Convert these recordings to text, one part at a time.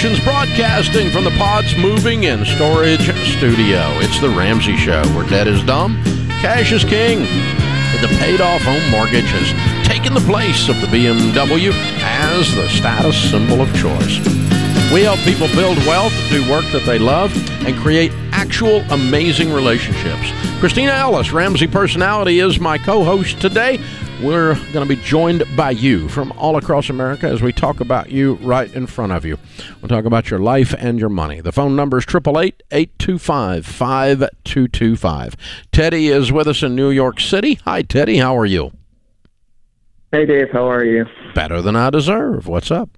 broadcasting from the Pods Moving and Storage Studio. It's the Ramsey Show, where debt is dumb, cash is king. The paid off home mortgage has taken the place of the BMW as the status symbol of choice. We help people build wealth, do work that they love, and create actual amazing relationships. Kristina Ellis, Ramsey Personality, is my co host today. We're going to be joined by you from all across America as we talk about you right in front of you. We'll talk about your life and your money. The phone number is 888 825 5225. Teddy is with us in New York City. Hi, Teddy. How are you? Hey, Dave. How are you? Better than I deserve. What's up?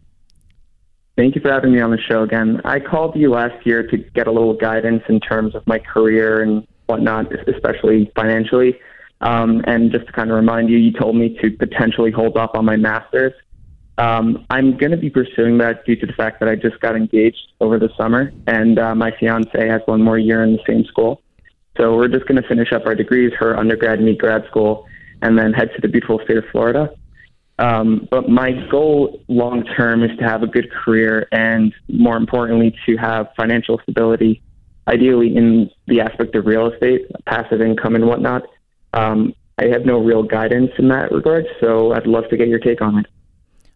Thank you for having me on the show again. I called you last year to get a little guidance in terms of my career and whatnot, especially financially. Um, and just to kind of remind you, you told me to potentially hold off on my master's. Um, I'm going to be pursuing that due to the fact that I just got engaged over the summer, and uh, my fiance has one more year in the same school. So we're just going to finish up our degrees, her undergrad, and me grad school, and then head to the beautiful state of Florida. Um, but my goal long term is to have a good career and, more importantly, to have financial stability, ideally in the aspect of real estate, passive income, and whatnot. Um, I have no real guidance in that regard, so I'd love to get your take on it.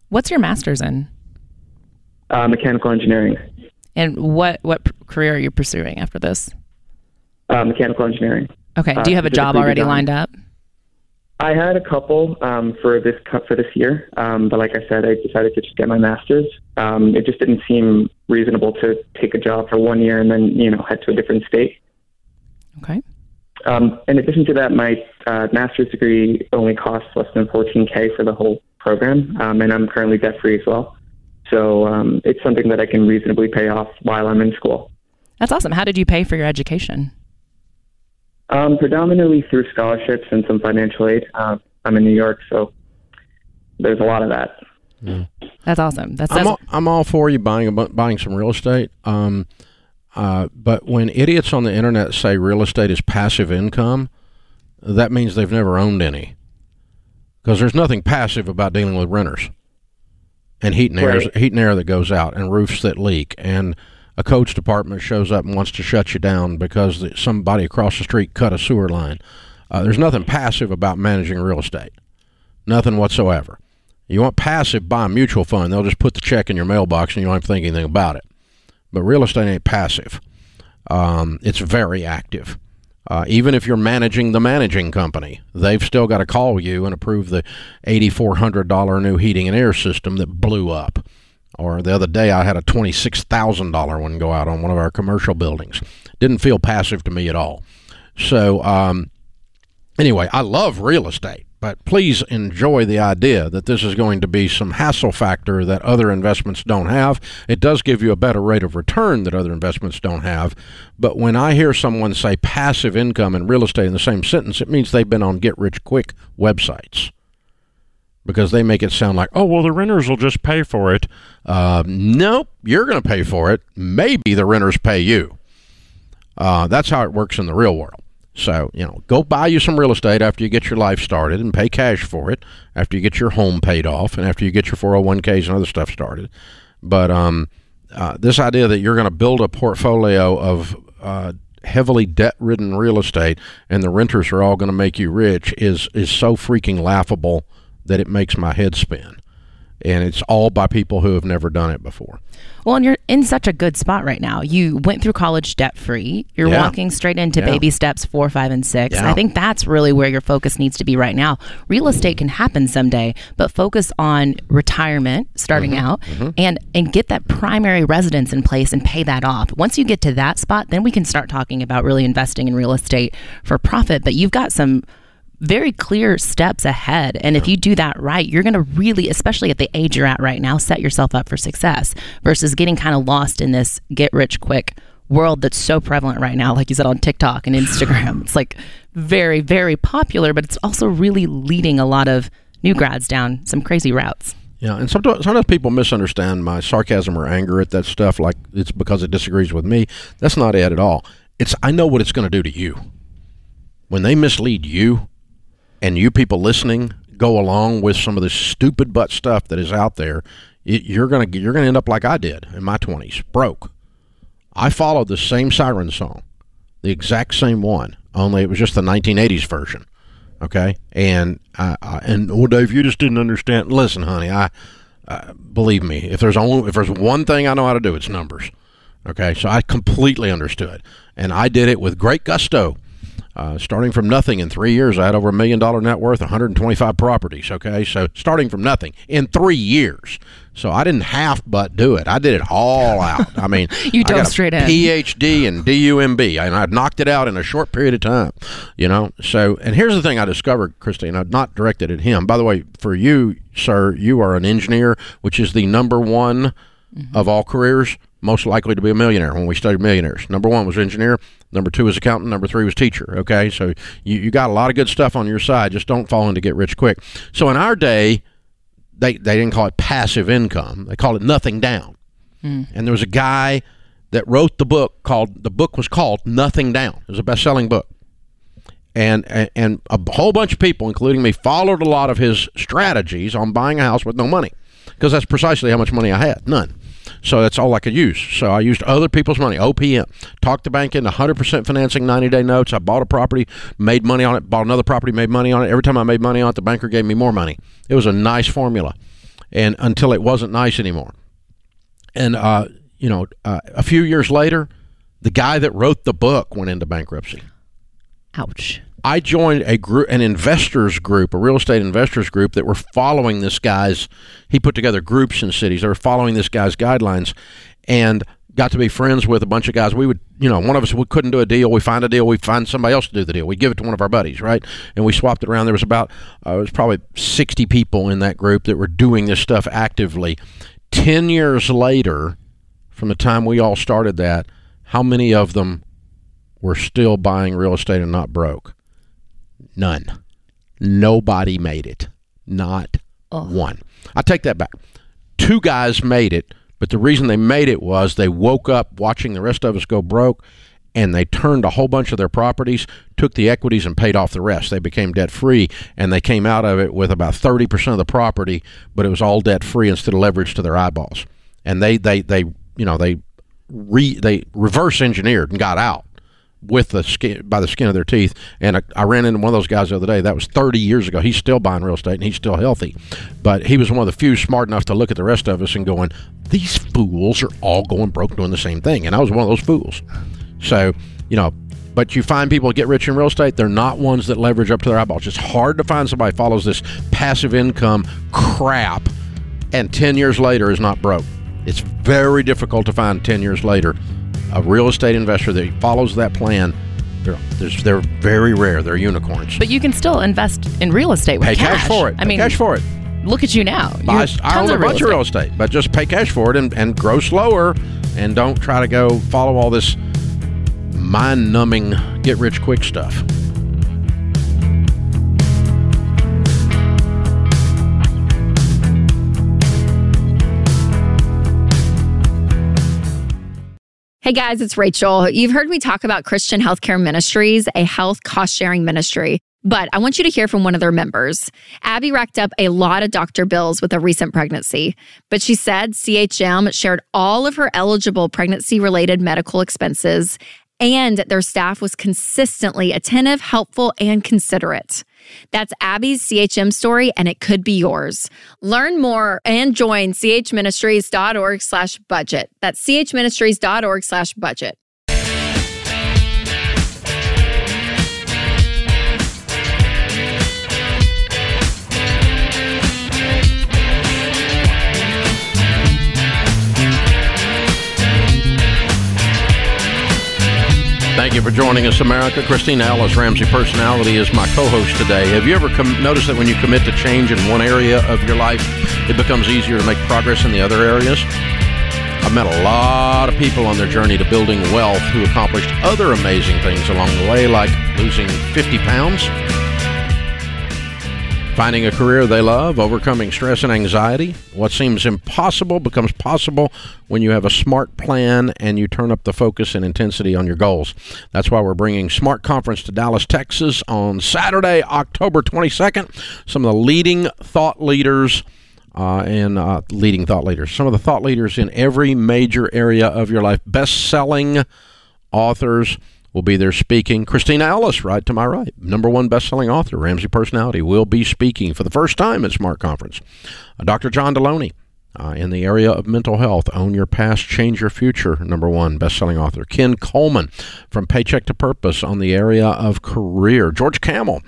What's your master's in? Uh, mechanical engineering. And what what career are you pursuing after this? Uh, mechanical engineering. Okay. Do you have a job already design. lined up? I had a couple um, for this for this year, um, but like I said, I decided to just get my master's. Um, it just didn't seem reasonable to take a job for one year and then you know head to a different state. Okay. Um, in addition to that, my uh, master's degree only costs less than 14k for the whole program, um, and I'm currently debt free as well. So um, it's something that I can reasonably pay off while I'm in school. That's awesome. How did you pay for your education? Um, predominantly through scholarships and some financial aid. Um, I'm in New York, so there's a lot of that. That's awesome. That's, I'm all, I'm all for you buying a, buying some real estate. Um, uh, but when idiots on the internet say real estate is passive income, that means they've never owned any. Because there's nothing passive about dealing with renters and heat and air, heat and air that goes out, and roofs that leak, and a coach department shows up and wants to shut you down because the- somebody across the street cut a sewer line. Uh, there's nothing passive about managing real estate. Nothing whatsoever. You want passive, buy a mutual fund. They'll just put the check in your mailbox and you don't have to think anything about it. But real estate ain't passive. Um, it's very active. Uh, even if you're managing the managing company, they've still got to call you and approve the $8,400 new heating and air system that blew up. Or the other day, I had a $26,000 one go out on one of our commercial buildings. Didn't feel passive to me at all. So, um, anyway, I love real estate, but please enjoy the idea that this is going to be some hassle factor that other investments don't have. It does give you a better rate of return that other investments don't have. But when I hear someone say passive income and real estate in the same sentence, it means they've been on get rich quick websites. Because they make it sound like, oh, well, the renters will just pay for it. Uh, nope, you're going to pay for it. Maybe the renters pay you. Uh, that's how it works in the real world. So, you know, go buy you some real estate after you get your life started and pay cash for it, after you get your home paid off, and after you get your 401ks and other stuff started. But um, uh, this idea that you're going to build a portfolio of uh, heavily debt ridden real estate and the renters are all going to make you rich is, is so freaking laughable that it makes my head spin. And it's all by people who have never done it before. well, and you're in such a good spot right now. You went through college debt free. You're Yeah. walking straight into Yeah. baby steps four, five, and six. And Yeah. I think that's really where your focus needs to be right now. Real estate can happen someday, but focus on retirement starting Mm-hmm. out and and get that primary residence in place and pay that off. Once you get to that spot, then we can start talking about really investing in real estate for profit. But you've got some very clear steps ahead. And if you do that right, you're going to really, especially at the age you're at right now, set yourself up for success versus getting kind of lost in this get rich quick world that's so prevalent right now, like you said on TikTok and Instagram. it's like very, very popular, but it's also really leading a lot of new grads down some crazy routes. Yeah, and sometimes, sometimes people misunderstand my sarcasm or anger at that stuff, like it's because it disagrees with me. That's not it at all. It's I know what it's going to do to you. When they mislead you, and you people listening go along with some of this stupid butt stuff that is out there, you're gonna you're gonna end up like I did in my 20s, broke. I followed the same siren song, the exact same one, only it was just the 1980s version. Okay, and I, I and well, Dave, you just didn't understand. Listen, honey, I uh, believe me. If there's only if there's one thing I know how to do, it's numbers. Okay, so I completely understood, and I did it with great gusto. Uh, starting from nothing in three years, I had over a million dollar net worth, 125 properties. Okay, so starting from nothing in three years. So I didn't half but do it. I did it all out. I mean, you dove straight a in. PhD and DUMB, and I knocked it out in a short period of time. You know. So, and here's the thing I discovered, Christine. I'm not directed at him. By the way, for you, sir, you are an engineer, which is the number one Mm-hmm. of all careers most likely to be a millionaire when we studied millionaires. Number one was engineer. Number two was accountant. Number three was teacher. Okay, so you, you got a lot of good stuff on your side. Just don't fall into get rich quick. So in our day, they they didn't call it passive income. They called it nothing down. And there was a guy that wrote the book called the book was called Nothing Down. It was a best selling book. And, and and a whole bunch of people, including me, followed a lot of his strategies on buying a house with no money, because that's precisely how much money I had, none. So that's all I could use. So I used other people's money, OPM. Talked the bank into 100% financing, 90 day notes. I bought a property, made money on it, bought another property, made money on it. Every time I made money on it, the banker gave me more money. It was a nice formula, and until it wasn't nice anymore. And uh, you know, uh, a few years later, the guy that wrote the book went into bankruptcy. Ouch. I joined a group, an investors group, a real estate investors group that were following this guy's. He put together groups in cities. They were following this guy's guidelines, and got to be friends with a bunch of guys. We would, you know, one of us we couldn't do a deal. We find a deal. We find somebody else to do the deal. We give it to one of our buddies, right? And we swapped it around. There was about, uh, it was probably sixty people in that group that were doing this stuff actively. Ten years later, from the time we all started that, how many of them were still buying real estate and not broke? None. Nobody made it. Not oh. one. I take that back. Two guys made it, but the reason they made it was they woke up watching the rest of us go broke and they turned a whole bunch of their properties, took the equities, and paid off the rest. They became debt free, and they came out of it with about 30% of the property, but it was all debt free instead of leverage to their eyeballs. And they, they, they you know, they re, they reverse engineered and got out with the skin by the skin of their teeth. And I, I ran into one of those guys the other day. That was 30 years ago. He's still buying real estate and he's still healthy, but he was one of the few smart enough to look at the rest of us and going, "These fools are all going broke doing the same thing." And I was one of those fools. So you know. But you find people get rich in real estate, they're not ones that leverage up to their eyeballs. It's hard to find somebody follows this passive income crap and 10 years later is not broke. It's very difficult to find 10 years later a real estate investor that follows that plan. They're, they're very rare. They're unicorns. But you can still invest in real estate with Pay cash, for it. I Pay mean, cash for it. look at you now. Buy, have I own a bunch of real estate, but just pay cash for it and, and grow slower and don't try to go follow all this mind numbing get rich quick stuff. Hey guys, it's Rachel. You've heard me talk about Christian Healthcare Ministries, a health cost sharing ministry, but I want you to hear from one of their members. Abby racked up a lot of doctor bills with a recent pregnancy, but she said CHM shared all of her eligible pregnancy related medical expenses and their staff was consistently attentive, helpful, and considerate. That's Abby's CHM story, and it could be yours. Learn more and join chministries.org slash budget. That's chministries.org slash budget. Thank you for joining us, America. Christine Ellis, Ramsey Personality, is my co host today. Have you ever com- noticed that when you commit to change in one area of your life, it becomes easier to make progress in the other areas? I've met a lot of people on their journey to building wealth who accomplished other amazing things along the way, like losing 50 pounds, finding a career they love, overcoming stress and anxiety. What seems impossible becomes possible when you have a smart plan and you turn up the focus and intensity on your goals. That's why we're bringing Smart Conference to Dallas, Texas on Saturday, October 22nd. Some of the leading thought leaders uh, and uh, leading thought leaders. Some of the thought leaders in every major area of your life. Best selling authors will be there speaking. Kristina Ellis, right to my right, number one best-selling author, Ramsey personality, will be speaking for the first time at Smart Conference. Uh, Dr. John Deloney, uh, in the area of mental health. Own Your Past, Change Your Future, number one best-selling author. Ken Coleman from Paycheck to Purpose on the area of career. George Kamel,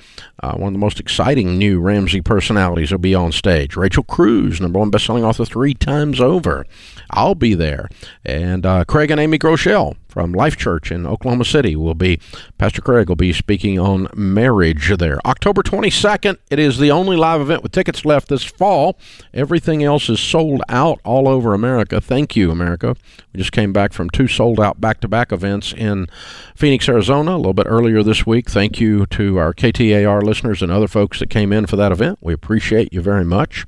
uh, one of the most exciting new Ramsey personalities, will be on stage. Rachel Cruz, number one best-selling author three times over. I'll be there. And uh, Craig and Amy Groeschel from Life Church in Oklahoma City will be, Pastor Craig will be speaking on marriage there. October 22nd, it is the only live event with tickets left this fall. Everything else is sold out all over America. Thank you, America. We just came back from two sold out back to back events in Phoenix, Arizona, a little bit earlier this week. Thank you to our KTAR listeners and other folks that came in for that event. We appreciate you very much.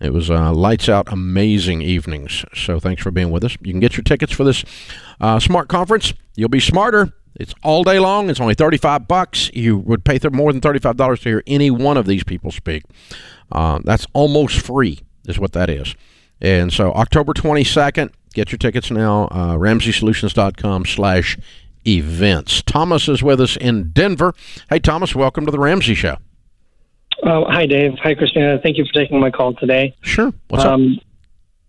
It was uh, lights out, amazing evenings. So thanks for being with us. You can get your tickets for this uh, smart conference. You'll be smarter. It's all day long. It's only 35 bucks. You would pay more than $35 to hear any one of these people speak. Uh, that's almost free, is what that is. And so October 22nd, get your tickets now, uh, ramseysolutions.com slash events. Thomas is with us in Denver. Hey, Thomas, welcome to the Ramsey Show. Oh, hi, Dave. Hi, Kristina. Thank you for taking my call today. Sure. What's um, up?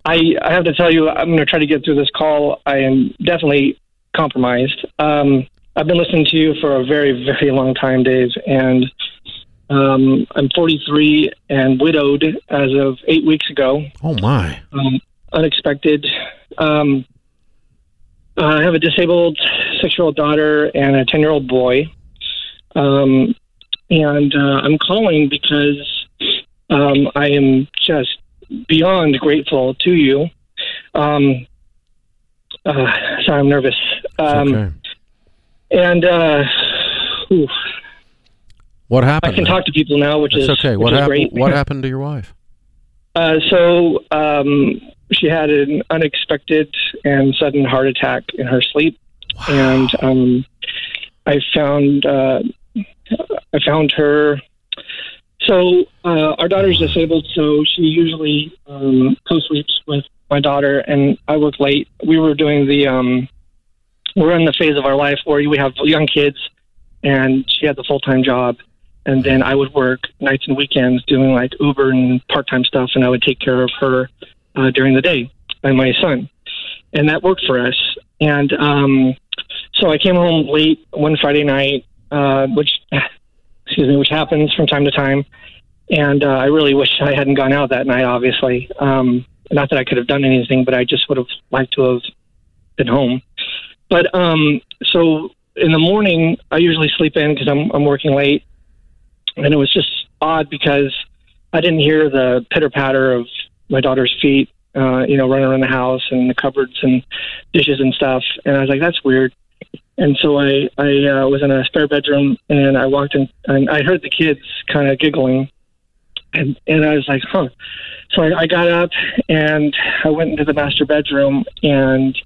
I, I have to tell you, I'm going to try to get through this call. I am definitely compromised. Um, I've been listening to you for a very, very long time, Dave, and um, I'm 43 and widowed as of eight weeks ago. Oh my! Um, unexpected. Um, I have a disabled six-year-old daughter and a ten-year-old boy. Um, and uh, I'm calling because um, I am just beyond grateful to you. Um, uh, sorry, I'm nervous. Um, okay. And uh, what happened? I can talk to people now, which That's is okay. What happened? What happened to your wife? Uh, so um, she had an unexpected and sudden heart attack in her sleep, wow. and um, I found uh, I found her. So uh, our daughter's disabled, so she usually um, co-sleeps with my daughter, and I work late. We were doing the. Um, we're in the phase of our life where we have young kids, and she had the full time job, and then I would work nights and weekends doing like Uber and part time stuff, and I would take care of her uh, during the day and my son, and that worked for us. And um, so I came home late one Friday night, uh, which excuse me, which happens from time to time. And uh, I really wish I hadn't gone out that night. Obviously, um, not that I could have done anything, but I just would have liked to have been home. But um, so in the morning, I usually sleep in because I'm I'm working late, and it was just odd because I didn't hear the pitter patter of my daughter's feet, uh, you know, running around the house and the cupboards and dishes and stuff. And I was like, that's weird. And so I, I uh, was in a spare bedroom and I walked in and I heard the kids kind of giggling. And, and I was like, huh. So I, I got up and I went into the master bedroom and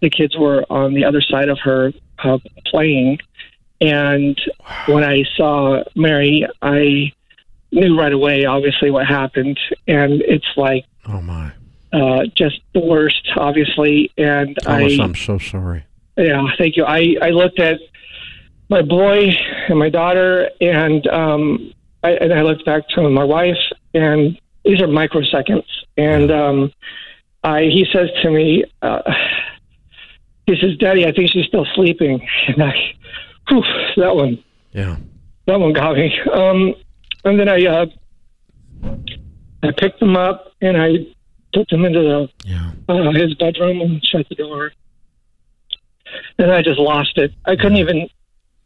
the kids were on the other side of her uh, playing. And when I saw Mary, I knew right away, obviously, what happened. And it's like, oh my, uh, just the worst, obviously. And Thomas, I, I'm so sorry. Yeah, thank you. I, I looked at my boy and my daughter, and um, I, and I looked back to my wife, and these are microseconds. And um, I, he says to me, uh, he says, "Daddy, I think she's still sleeping." And I, whew, that one, yeah, that one got me. Um, and then I, uh, I picked them up and I took them into the yeah. uh, his bedroom and shut the door and I just lost it. I couldn't even.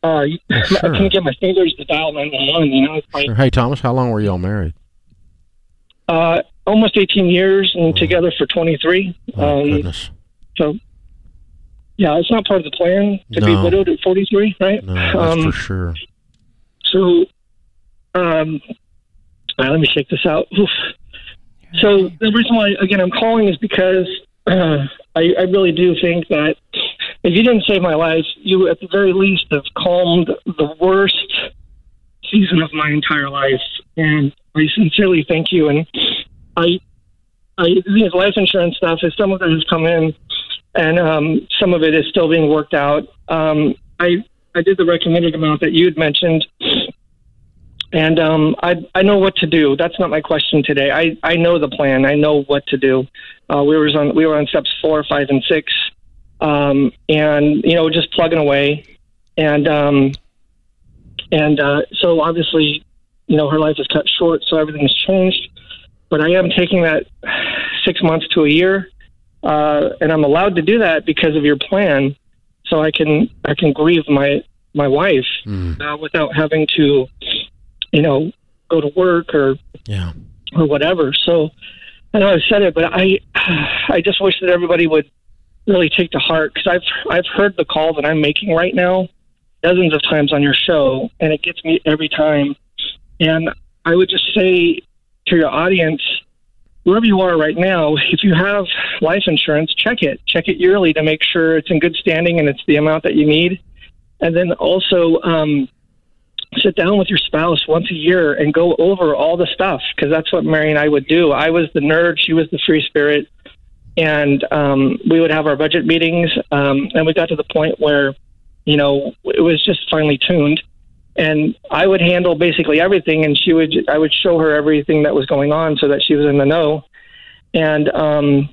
Uh, sure. I couldn't get my fingers to dial nine one one. You know. Like, sure. Hey Thomas, how long were y'all married? Uh, almost eighteen years, and oh. together for twenty three. Oh, um, goodness. So. Yeah, it's not part of the plan to no. be widowed at 43, right? No, that's um, for sure. So, um, right, let me shake this out. Oof. So the reason why, again, I'm calling is because uh, I, I really do think that if you didn't save my life, you at the very least have calmed the worst season of my entire life. And I sincerely thank you. And I I these life insurance stuff is some of it has come in, and um, some of it is still being worked out. Um, I I did the recommended amount that you had mentioned, and um, I I know what to do. That's not my question today. I I know the plan. I know what to do. Uh, we were on we were on steps four, five, and six, um, and you know just plugging away, and um, and uh, so obviously, you know her life is cut short, so everything's changed. But I am taking that six months to a year, uh, and I'm allowed to do that because of your plan. So I can I can grieve my my wife Mm. uh, without having to, you know, go to work or Yeah. or whatever. So I know I've said it, but I I just wish that everybody would really take to heart because I've I've heard the call that I'm making right now dozens of times on your show, and it gets me every time. And I would just say to your audience, wherever you are right now, if you have life insurance, check it. Check it yearly to make sure it's in good standing and it's the amount that you need. And then also um, sit down with your spouse once a year and go over all the stuff because that's what Mary and I would do. I was the nerd, she was the free spirit, and um, we would have our budget meetings. Um, and we got to the point where, you know, it was just finally tuned. And I would handle basically everything, and she would. I would show her everything that was going on, so that she was in the know. And um,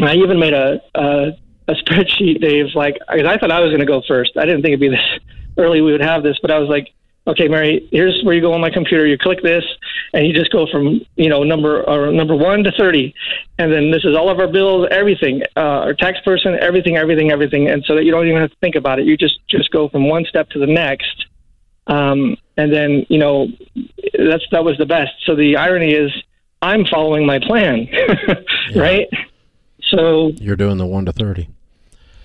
I even made a, a a spreadsheet, Dave. Like, because I thought I was going to go first. I didn't think it'd be this early. We would have this, but I was like, okay, Mary, here's where you go on my computer. You click this, and you just go from you know number or number one to thirty, and then this is all of our bills, everything, uh, our tax person, everything, everything, everything, and so that you don't even have to think about it. You just just go from one step to the next, um, and then you know that's that was the best. So the irony is, I'm following my plan, right? So You're doing the one to thirty.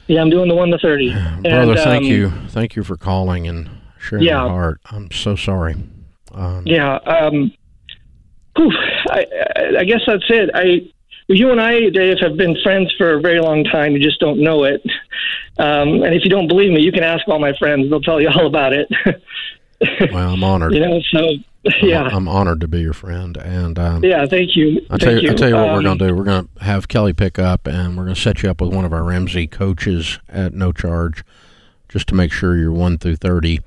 yeah, I'm doing the one to thirty. Brother, And, thank um, you. Thank you for calling and sharing Yeah. your heart. I'm so sorry. Um, Yeah. Um, whew, I, I, I guess that's it. I, you and I, Dave, have been friends for a very long time. You just don't know it. Um, and if you don't believe me, you can ask all my friends. They'll tell you all about it. Well, I'm honored. you know. So yeah, I'm honored to be your friend. And um, yeah. Thank you. I'll tell Thank you, I'll tell you what we're Um, going to do. We're going to have Kelly pick up, and we're going to set you up with one of our Ramsey coaches at no charge, just to make sure you're one through thirty.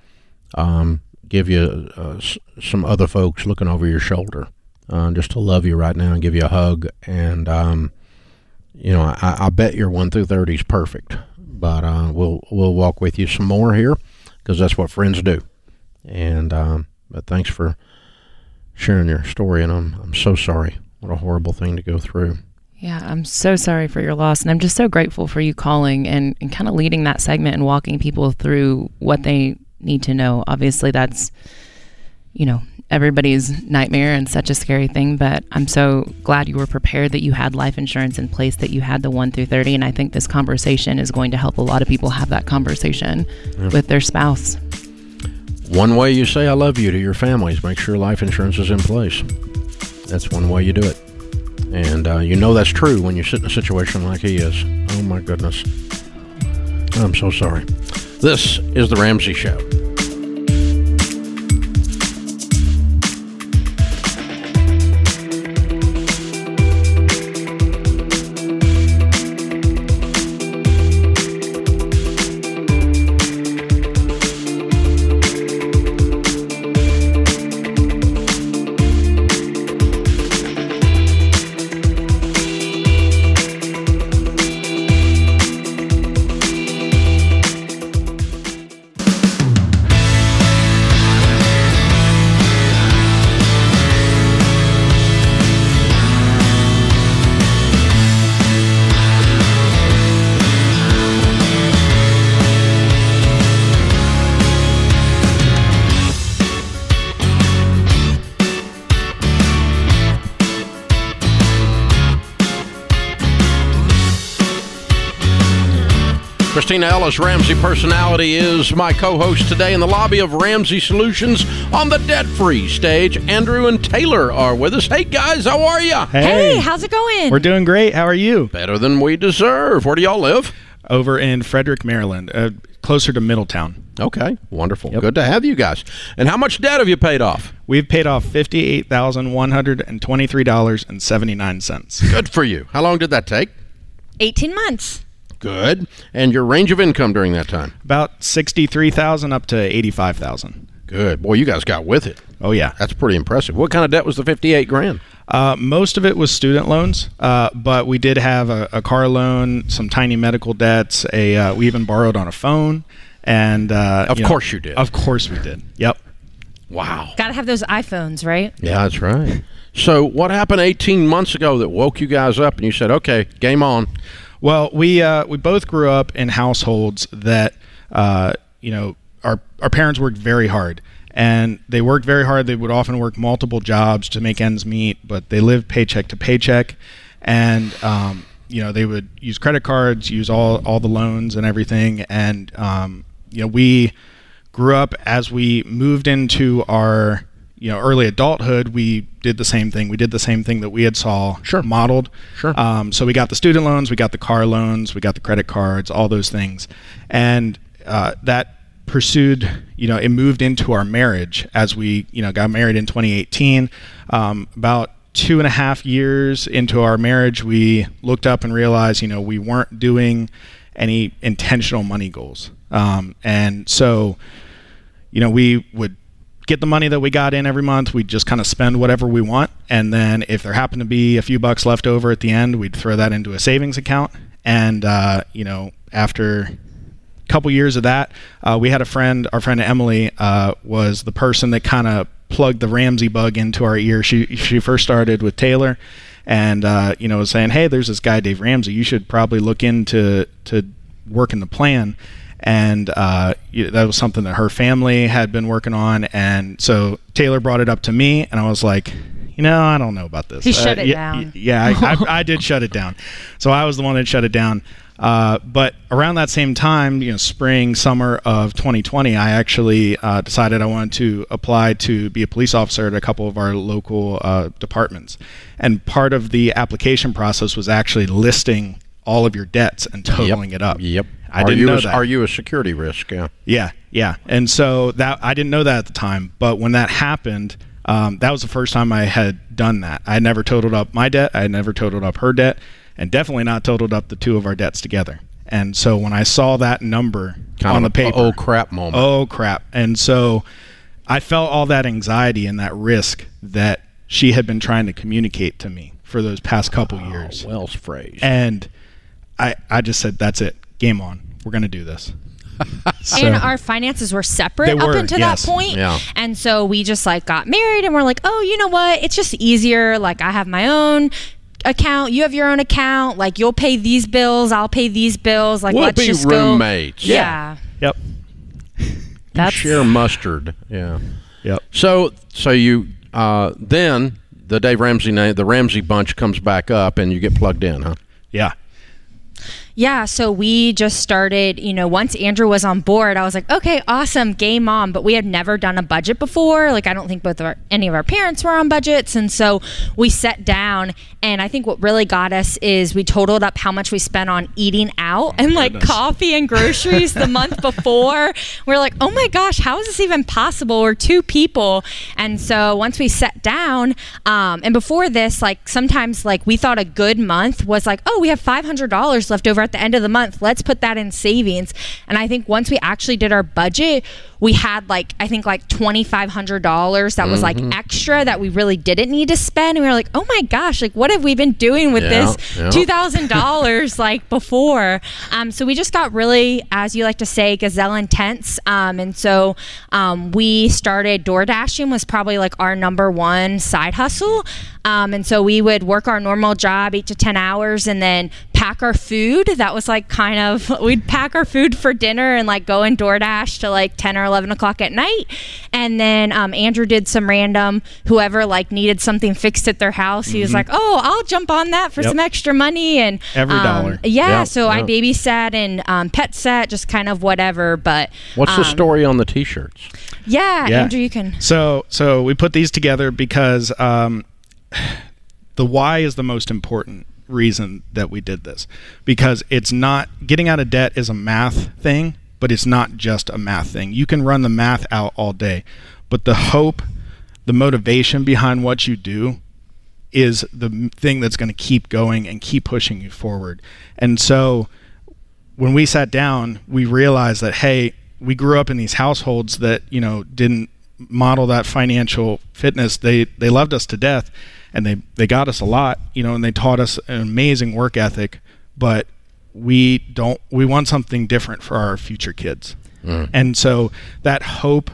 Um, give you uh, some other folks looking over your shoulder, uh, just to love you right now and give you a hug. And um, you know, I, I bet your one through thirty is perfect, but uh, we'll we'll walk with you some more here because that's what friends do. And um, but thanks for sharing your story, and I'm I'm so sorry. What a horrible thing to go through. Yeah, I'm so sorry for your loss. And I'm just so grateful for you calling and, and kind of leading that segment and walking people through what they need to know. Obviously, that's, you know, everybody's nightmare and such a scary thing. But I'm so glad you were prepared that you had life insurance in place, that you had the 1 through 30. And I think this conversation is going to help a lot of people have that conversation with their spouse. One way you say I love you to your families, make sure life insurance is in place. That's one way you do it. And uh, you know that's true when you sit in a situation like he is. Oh my goodness. I'm so sorry. This is The Ramsey Show. Kristina Ellis, Ramsey Personality, is my co host today in the lobby of Ramsey Solutions on the debt free stage. Andrew and Taylor are with us. Hey, guys, how are you? Hey, how's it going? We're doing great. How are you? Better than we deserve. Where do y'all live? Over in Frederick, Maryland, uh, closer to Middletown. Okay, wonderful. Good to have you guys. And how much debt have you paid off? We've paid off fifty-eight thousand one hundred and twenty-three dollars and seventy-nine cents. Good for you. How long did that take? 18 months. Good. And your range of income during that time? About sixty-three thousand up to eighty-five thousand. Good. Boy, you guys got with it. Oh yeah. That's pretty impressive. What kind of debt was the 58 grand? Uh, most of it was student loans, uh, but we did have a, a car loan, some tiny medical debts. A uh, we even borrowed on a phone, and uh, Of you know- course you did. Of course we did. Yep. Wow. Got to have those iPhones, right? Yeah, that's right. So, what happened 18 months ago that woke you guys up and you said, okay, game on? Well, we uh, we both grew up in households that uh, you know our our parents worked very hard, and they worked very hard. They would often work multiple jobs to make ends meet, but they lived paycheck to paycheck, and um, you know they would use credit cards, use all all the loans and everything, and um, you know we grew up as we moved into our you know early adulthood we did the same thing. We did the same thing that we had saw Sure. modeled. Sure. um, so we got the student loans we got the car loans we got the credit cards all those things. And uh, that pursued you know it moved into our marriage as we you know got married in 2018 um, about two and a half years into our marriage we looked up and realized you know we weren't doing any intentional money goals. Um, and so you know, we would get the money that we got in every month. We'd just kind of spend whatever we want. And then if there happened to be a few bucks left over at the end, we'd throw that into a savings account. And, uh, you know, after a couple years of that, uh, we had a friend, our friend Emily, uh, was the person that kind of plugged the Ramsey bug into our ear. She, she first started with Taylor and, uh, you know, was saying, hey, there's this guy, Dave Ramsey. You should probably look into to working the plan and uh, that was something that her family had been working on. And so Taylor brought it up to me, and I was like, you know, I don't know about this. He shut Uh, it yeah, down. y- Yeah, I, I, I did shut it down. So I was the one that shut it down. Uh, but around that same time, you know, spring, summer of 2020, I actually uh, decided I wanted to apply to be a police officer at a couple of our local uh, departments. And part of the application process was actually listing all of your debts and totaling it up. Yep. I are didn't you know a, that. Are you a security risk? Yeah. Yeah, yeah. And so that I didn't know that at the time, but when that happened, um, that was the first time I had done that. I had never totaled up my debt. I had never totaled up her debt, and definitely not totaled up the two of our debts together. And so when I saw that number Kind on the paper, oh crap moment. oh crap! And so I felt all that anxiety and that risk that she had been trying to communicate to me for those past couple years. Wells phrase. And I, I just said, "That's it, game on. We're gonna do this." So- and our finances were separate They up were, until yes. that point. Yeah. And so we just like got married and we're like, oh, you know what? It's just easier. Like I have my own account, you have your own account. Like you'll pay these bills, I'll pay these bills. Like We'll let's be just roommates. go. Yeah. Yep. That's Share mustard. Yeah. Yep. So so you uh, then the Dave Ramsey name the Ramsey bunch comes back up and you get plugged in, huh? Yeah. Yeah, so we just started, you know, once Andrew was on board, I was like, okay, awesome, game on. But we had never done a budget before. Like, I don't think both of our, any of our parents were on budgets. And so we sat down, and I think what really got us is we totaled up how much we spent on eating out and like goodness. coffee and groceries the month before. We're like, oh my gosh, how is this even possible? We're two people. And so once we sat down, um, and before this, like sometimes like we thought a good month was like, oh, we have $500 left over at the end of the month. Let's put that in savings. And I think once we actually did our budget, we had like, I think like $2,500 that was like extra that we really didn't need to spend. And we were like, oh my gosh, like what have we been doing with Yeah, this yeah. two thousand dollars like before. Um, so we just got really, as you like to say, gazelle intense. Um, and so um, we started door dashing was probably like our number one side hustle. Um, and so we would work our normal job eight to ten hours and then pack our food. That was like kind of we'd pack our food for dinner and like go in DoorDash to like ten or eleven o'clock at night. And then um, Andrew did some random whoever like needed something fixed at their house. He was like, "Oh, I'll jump on that for Yep. some extra money." And Every um, dollar. Yeah, Yeah, so I babysat and um, pet sat, just kind of whatever. But What's the um, story on the T-shirts? Yeah, Yeah. Andrew, you can. So so we put these together because um, the why is the most important reason that we did this because it's not getting out of debt is a math thing but it's not just a math thing. You can run the math out all day, but the hope, the motivation behind what you do is the thing that's going to keep going and keep pushing you forward. And so when we sat down, we realized that hey, we grew up in these households that, you know, didn't model that financial fitness. They they loved us to death and they they got us a lot, you know, and they taught us an amazing work ethic, but we don't we want something different for our future kids. Mm. And so that hope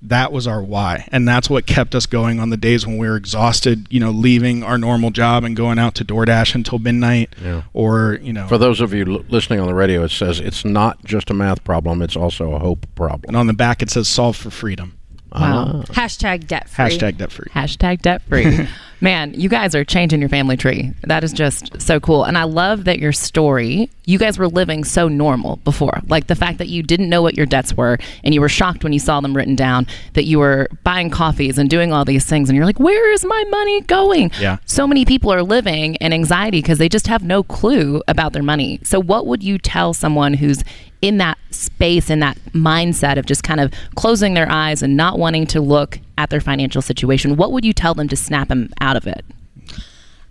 that was our why and that's what kept us going on the days when we were exhausted you know leaving our normal job and going out to DoorDash until midnight yeah. or you know for those of you l- listening on the radio it says it's not just a math problem it's also a hope problem and on the back it says solve for freedom Wow. Ah. Hashtag debt free. Hashtag debt free. Hashtag debt free. Man, you guys are changing your family tree. That is just so cool. And I love that your story, you guys were living so normal before. Like the fact that you didn't know what your debts were and you were shocked when you saw them written down, that you were buying coffees and doing all these things. And you're like, where is my money going? Yeah. So many people are living in anxiety because they just have no clue about their money. So, what would you tell someone who's in that space, in that mindset of just kind of closing their eyes and not wanting to look at their financial situation, what would you tell them to snap them out of it?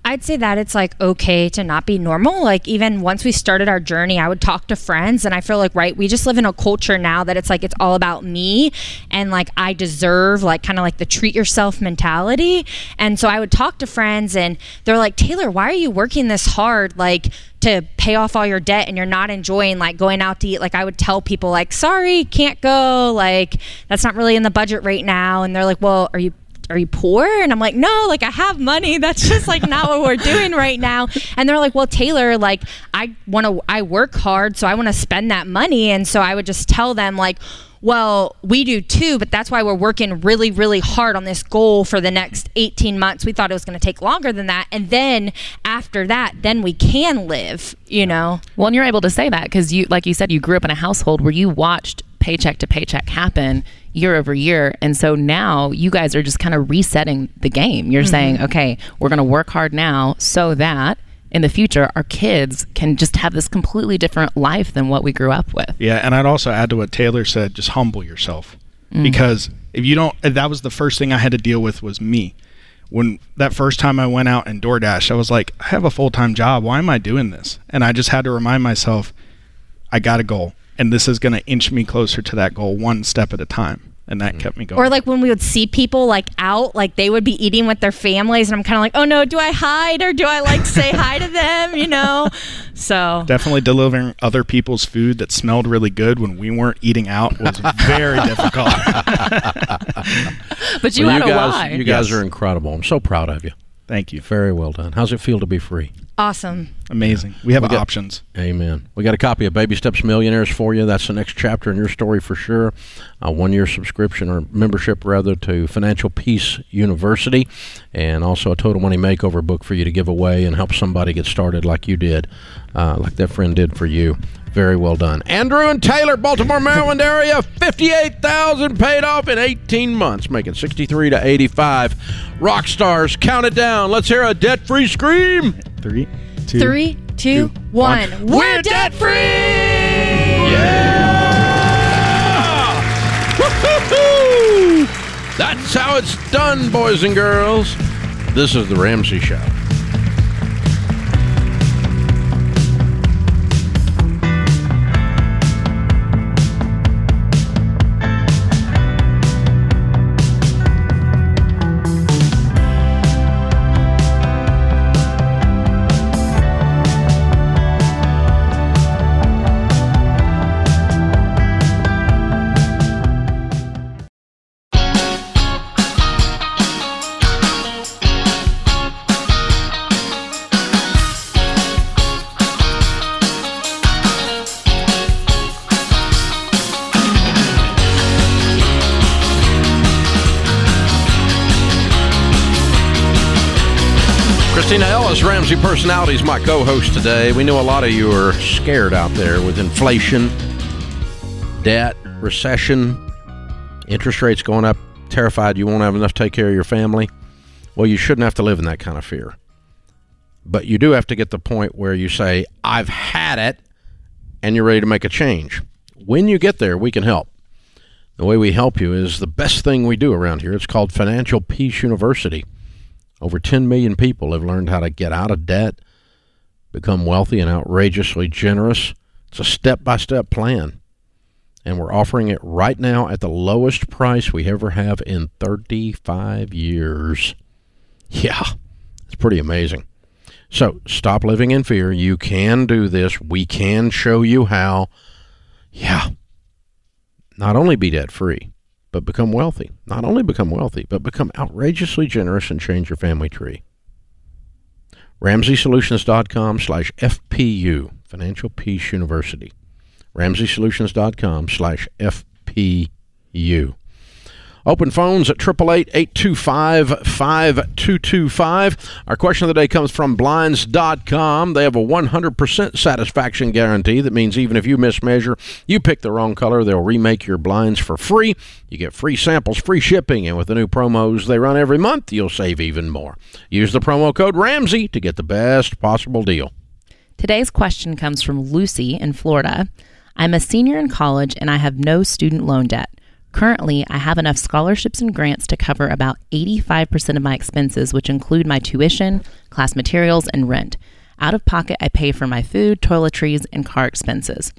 I'd say that it's like okay to not be normal. Like even once we started our journey, I would talk to friends and I feel like right, we just live in a culture now that it's like it's all about me and like I deserve like kind of like the treat yourself mentality. And so I would talk to friends and they're like, "Taylor, why are you working this hard like to pay off all your debt and you're not enjoying like going out to eat?" Like I would tell people like, "Sorry, can't go. Like that's not really in the budget right now." And they're like, "Well, are you are you poor? And I'm like, no, like I have money. That's just like not what we're doing right now. And they're like, well, Taylor, like I want to, I work hard, so I want to spend that money. And so I would just tell them like, well, we do too, but that's why we're working really, really hard on this goal for the next 18 months. We thought it was going to take longer than that. And then after that, then we can live, you know? Well, and you're able to say that because you, like you said, you grew up in a household where you watched paycheck to paycheck happen year over year. And so now you guys are just kind of resetting the game. You're mm-hmm. saying, okay, we're going to work hard now so that in the future our kids can just have this completely different life than what we grew up with. Yeah, and I'd also add to what Taylor said, just humble yourself. Mm-hmm. Because if you don't that was the first thing I had to deal with was me. When that first time I went out and DoorDash, I was like, I have a full-time job. Why am I doing this? And I just had to remind myself I got a goal and this is going to inch me closer to that goal one step at a time and that mm. kept me going. Or like when we would see people like out, like they would be eating with their families, and I'm kind of like, oh no, do I hide or do I like say hi to them? You know, so definitely delivering other people's food that smelled really good when we weren't eating out was very difficult. but you well, had you a guys, why. You guys yes. are incredible. I'm so proud of you. Thank you. Very well done. How's it feel to be free? Awesome. Amazing. We have we got, options. Amen. We got a copy of Baby Steps Millionaires for you. That's the next chapter in your story for sure. A one year subscription or membership, rather, to Financial Peace University, and also a Total Money Makeover book for you to give away and help somebody get started like you did, uh, like that friend did for you. Very well done. Andrew and Taylor, Baltimore, Maryland area, 58,000 paid off in 18 months, making 63 to 85. Rock stars, count it down. Let's hear a debt-free scream. Three, two, Three, two, two one. one. We're, We're debt-free! Yeah! Woo hoo! That's how it's done, boys and girls. This is the Ramsey Show. Ellis, Ramsey Personalities, my co host today. We know a lot of you are scared out there with inflation, debt, recession, interest rates going up, terrified you won't have enough to take care of your family. Well, you shouldn't have to live in that kind of fear. But you do have to get to the point where you say, I've had it, and you're ready to make a change. when you get there, we can help. The way we help you is the best thing we do around here. It's called Financial Peace University. Over 10 million people have learned how to get out of debt, become wealthy and outrageously generous. It's a step by step plan. And we're offering it right now at the lowest price we ever have in 35 years. Yeah, it's pretty amazing. So stop living in fear. You can do this. We can show you how. Yeah. Not only be debt free, but become wealthy. Not only become wealthy, but become outrageously generous and change your family tree. RamseySolutions.com slash FPU, Financial Peace University. RamseySolutions.com slash FPU. Open phones at 888-825-5225. Our question of the day comes from Blinds.com. They have a 100% satisfaction guarantee. That means even if you mismeasure, you pick the wrong color, they'll remake your blinds for free. You get free samples, free shipping, and with the new promos they run every month, you'll save even more. Use the promo code RAMSEY to get the best possible deal. Today's question comes from Lucy in Florida. I'm a senior in college and I have no student loan debt. Currently, I have enough scholarships and grants to cover about 85% of my expenses, which include my tuition, class materials, and rent. Out of pocket, I pay for my food, toiletries, and car expenses.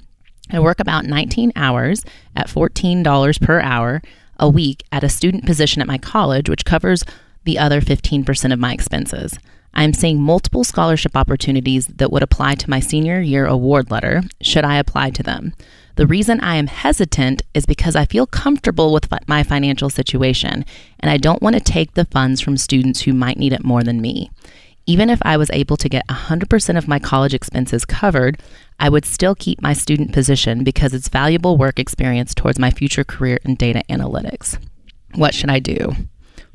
I work about 19 hours at $14 per hour a week at a student position at my college, which covers the other 15% of my expenses. I am seeing multiple scholarship opportunities that would apply to my senior year award letter, should I apply to them. The reason I am hesitant is because I feel comfortable with my financial situation and I don't want to take the funds from students who might need it more than me. Even if I was able to get 100% of my college expenses covered, I would still keep my student position because it's valuable work experience towards my future career in data analytics. What should I do?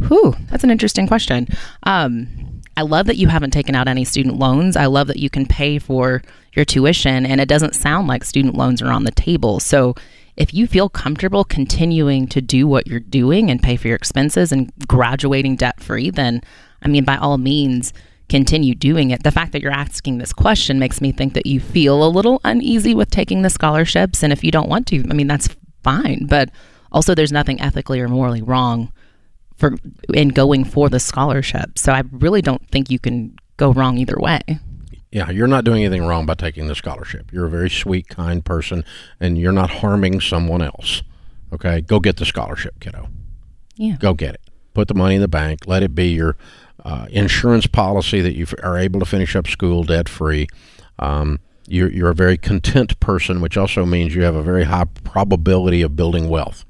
Whew, that's an interesting question. Um, I love that you haven't taken out any student loans. I love that you can pay for your tuition, and it doesn't sound like student loans are on the table. So, if you feel comfortable continuing to do what you're doing and pay for your expenses and graduating debt free, then I mean, by all means, continue doing it. The fact that you're asking this question makes me think that you feel a little uneasy with taking the scholarships. And if you don't want to, I mean, that's fine. But also, there's nothing ethically or morally wrong for in going for the scholarship. So I really don't think you can go wrong either way. Yeah, you're not doing anything wrong by taking the scholarship. You're a very sweet, kind person, and you're not harming someone else. Okay, go get the scholarship, kiddo. Yeah, go get it. Put the money in the bank. Let it be your uh, insurance policy that you are able to finish up school debt free. Um, you're, you're a very content person, which also means you have a very high probability of building wealth.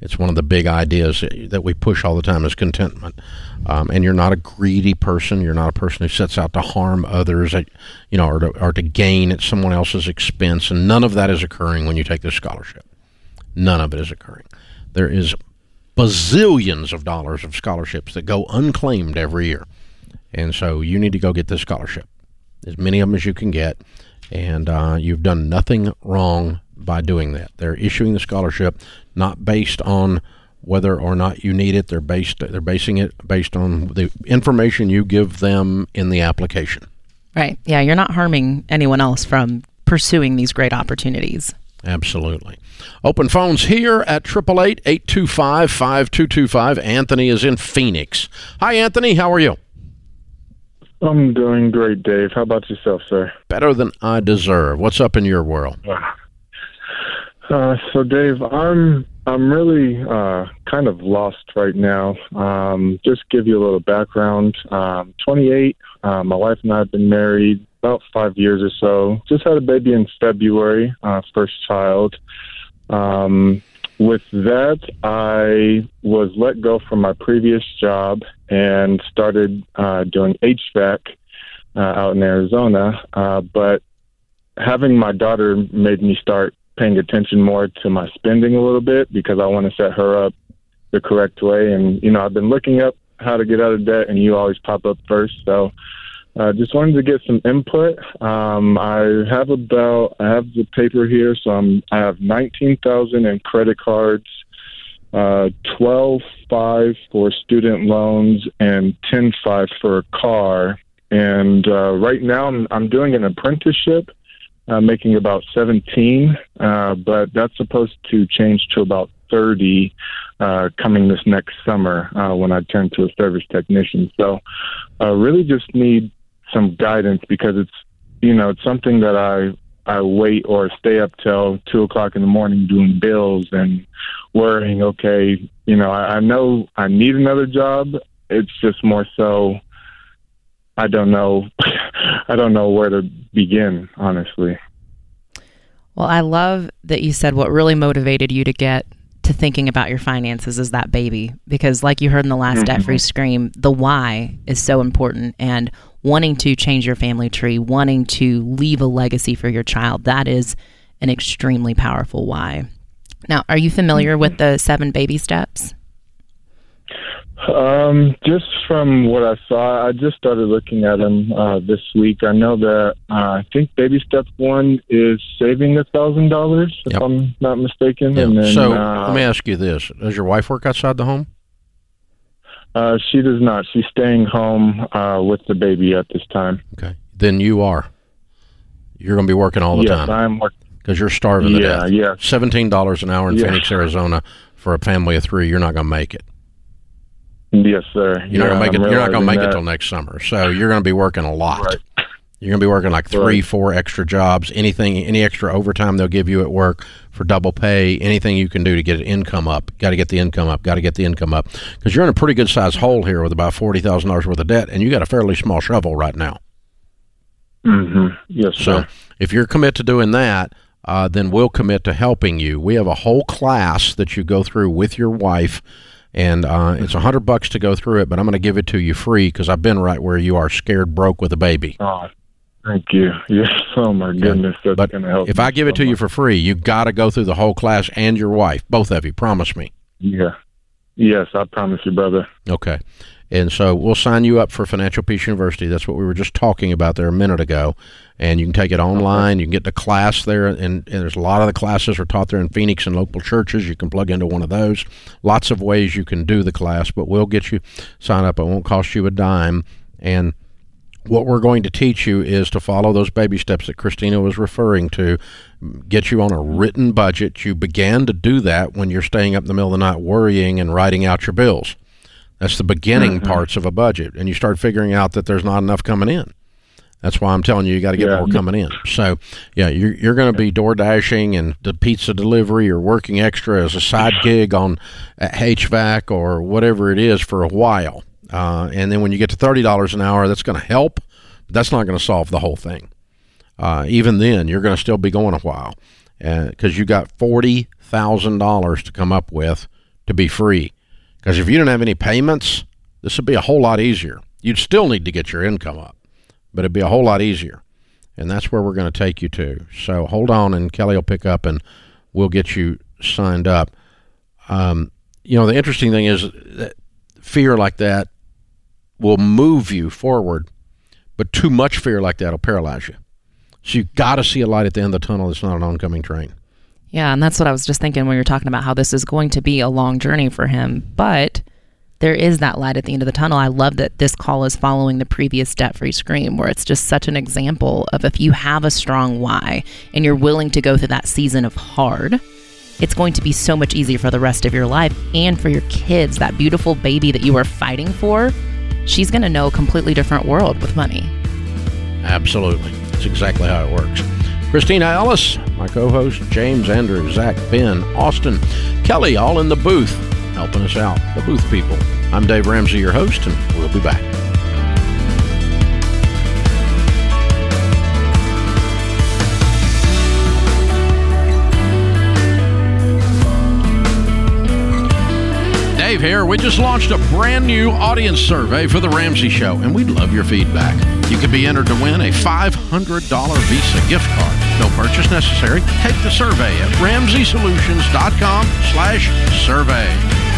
It's one of the big ideas that we push all the time is contentment. Um, and you're not a greedy person. You're not a person who sets out to harm others, at, you know, or to, or to gain at someone else's expense. And none of that is occurring when you take this scholarship. None of it is occurring. There is bazillions of dollars of scholarships that go unclaimed every year. And so you need to go get this scholarship, as many of them as you can get. And uh, you've done nothing wrong by doing that. They're issuing the scholarship not based on whether or not you need it. They're based they're basing it based on the information you give them in the application. Right. Yeah, you're not harming anyone else from pursuing these great opportunities. Absolutely. Open phones here at 888-825-5225. Anthony is in Phoenix. Hi Anthony, how are you? I'm doing great, Dave. How about yourself, sir? Better than I deserve. What's up in your world? Uh, so, Dave, I'm I'm really uh, kind of lost right now. Um, just give you a little background. Um, 28. Uh, my wife and I have been married about five years or so. Just had a baby in February, uh, first child. Um, with that, I was let go from my previous job and started uh, doing HVAC uh, out in Arizona. Uh, but having my daughter made me start paying attention more to my spending a little bit because I want to set her up the correct way. And, you know, I've been looking up how to get out of debt, and you always pop up first. So, uh, just wanted to get some input. Um, I have about I have the paper here, so I'm I have nineteen thousand in credit cards, uh, twelve five for student loans, and ten five for a car. And uh, right now, I'm I'm doing an apprenticeship uh, making about 17, uh, but that's supposed to change to about 30 uh, coming this next summer uh, when I turn to a service technician. So, uh, really just need some guidance because it's you know it's something that I I wait or stay up till two o'clock in the morning doing bills and worrying. Okay, you know I, I know I need another job. It's just more so. I don't know. I don't know where to begin, honestly. Well, I love that you said what really motivated you to get to thinking about your finances is that baby because like you heard in the last mm-hmm. debt free scream the why is so important and wanting to change your family tree wanting to leave a legacy for your child that is an extremely powerful why now are you familiar with the seven baby steps um, just from what I saw, I just started looking at them uh, this week. I know that uh, I think baby step one is saving a thousand dollars, if yep. I'm not mistaken. Yep. Then, so uh, let me ask you this: Does your wife work outside the home? Uh, she does not. She's staying home uh, with the baby at this time. Okay, then you are. You're going to be working all the yes, time. Yes, I'm working. Because you're starving to yeah, death. Yeah, Seventeen dollars an hour in yeah. Phoenix, Arizona, for a family of three. You're not going to make it. Yes, sir. You're yeah, not gonna make it. You're not gonna make that. it till next summer. So you're gonna be working a lot. Right. You're gonna be working like three, right. four extra jobs. Anything, any extra overtime they'll give you at work for double pay. Anything you can do to get an income up. Got to get the income up. Got to get the income up because you're in a pretty good sized hole here with about forty thousand dollars worth of debt, and you got a fairly small shovel right now. Mm-hmm. Yes. So sir. if you're commit to doing that. Uh, then we'll commit to helping you. We have a whole class that you go through with your wife and uh, it's a hundred bucks to go through it, but I'm going to give it to you free because I've been right where you are, scared broke with a baby. Oh, thank you. Yes. Oh my goodness, that's but going to help. If I give it to you for free, you got to go through the whole class and your wife, both of you. Promise me. Yeah. Yes, I promise you, brother. Okay. And so we'll sign you up for Financial Peace University. That's what we were just talking about there a minute ago. And you can take it online. You can get the class there. And, and, there's a lot of the classes are taught there in Phoenix and local churches. You can plug into one of those. Lots of ways you can do the class, but we'll get you signed up. It won't cost you a dime. And what we're going to teach you is to follow those baby steps that Kristina was referring to, get you on a written budget. You began to do that when you're staying up in the middle of the night worrying and writing out your bills. That's the beginning mm-hmm. parts of a budget, and you start figuring out that there's not enough coming in. That's why I'm telling you, you got to get yeah. more coming in. So, yeah, you're, you're going to be door dashing and the pizza delivery or working extra as a side gig on HVAC or whatever it is for a while. Uh, and then when you get to $30 an hour, that's going to help, but that's not going to solve the whole thing. Uh, even then, you're going to still be going a while because uh, you got $40,000 to come up with to be free. Because if you didn't have any payments, this would be a whole lot easier. You'd still need to get your income up, but it'd be a whole lot easier. And that's where we're going to take you to. So hold on, and Kelly will pick up and we'll get you signed up. Um, you know, the interesting thing is that fear like that will move you forward, but too much fear like that will paralyze you. So you've got to see a light at the end of the tunnel It's not an oncoming train. Yeah, and that's what I was just thinking when you were talking about how this is going to be a long journey for him. But there is that light at the end of the tunnel. I love that this call is following the previous debt free scream, where it's just such an example of if you have a strong why and you're willing to go through that season of hard, it's going to be so much easier for the rest of your life and for your kids. That beautiful baby that you are fighting for, she's going to know a completely different world with money. Absolutely. That's exactly how it works. Kristina Ellis, my co host, James Andrew, Zach Ben, Austin, Kelly, all in the booth helping us out, the booth people. I'm Dave Ramsey, your host, and we'll be back. Dave here. We just launched a brand new audience survey for The Ramsey Show, and we'd love your feedback. You could be entered to win a $500 Visa gift card. No purchase necessary. Take the survey at ramseysolutions.com slash survey.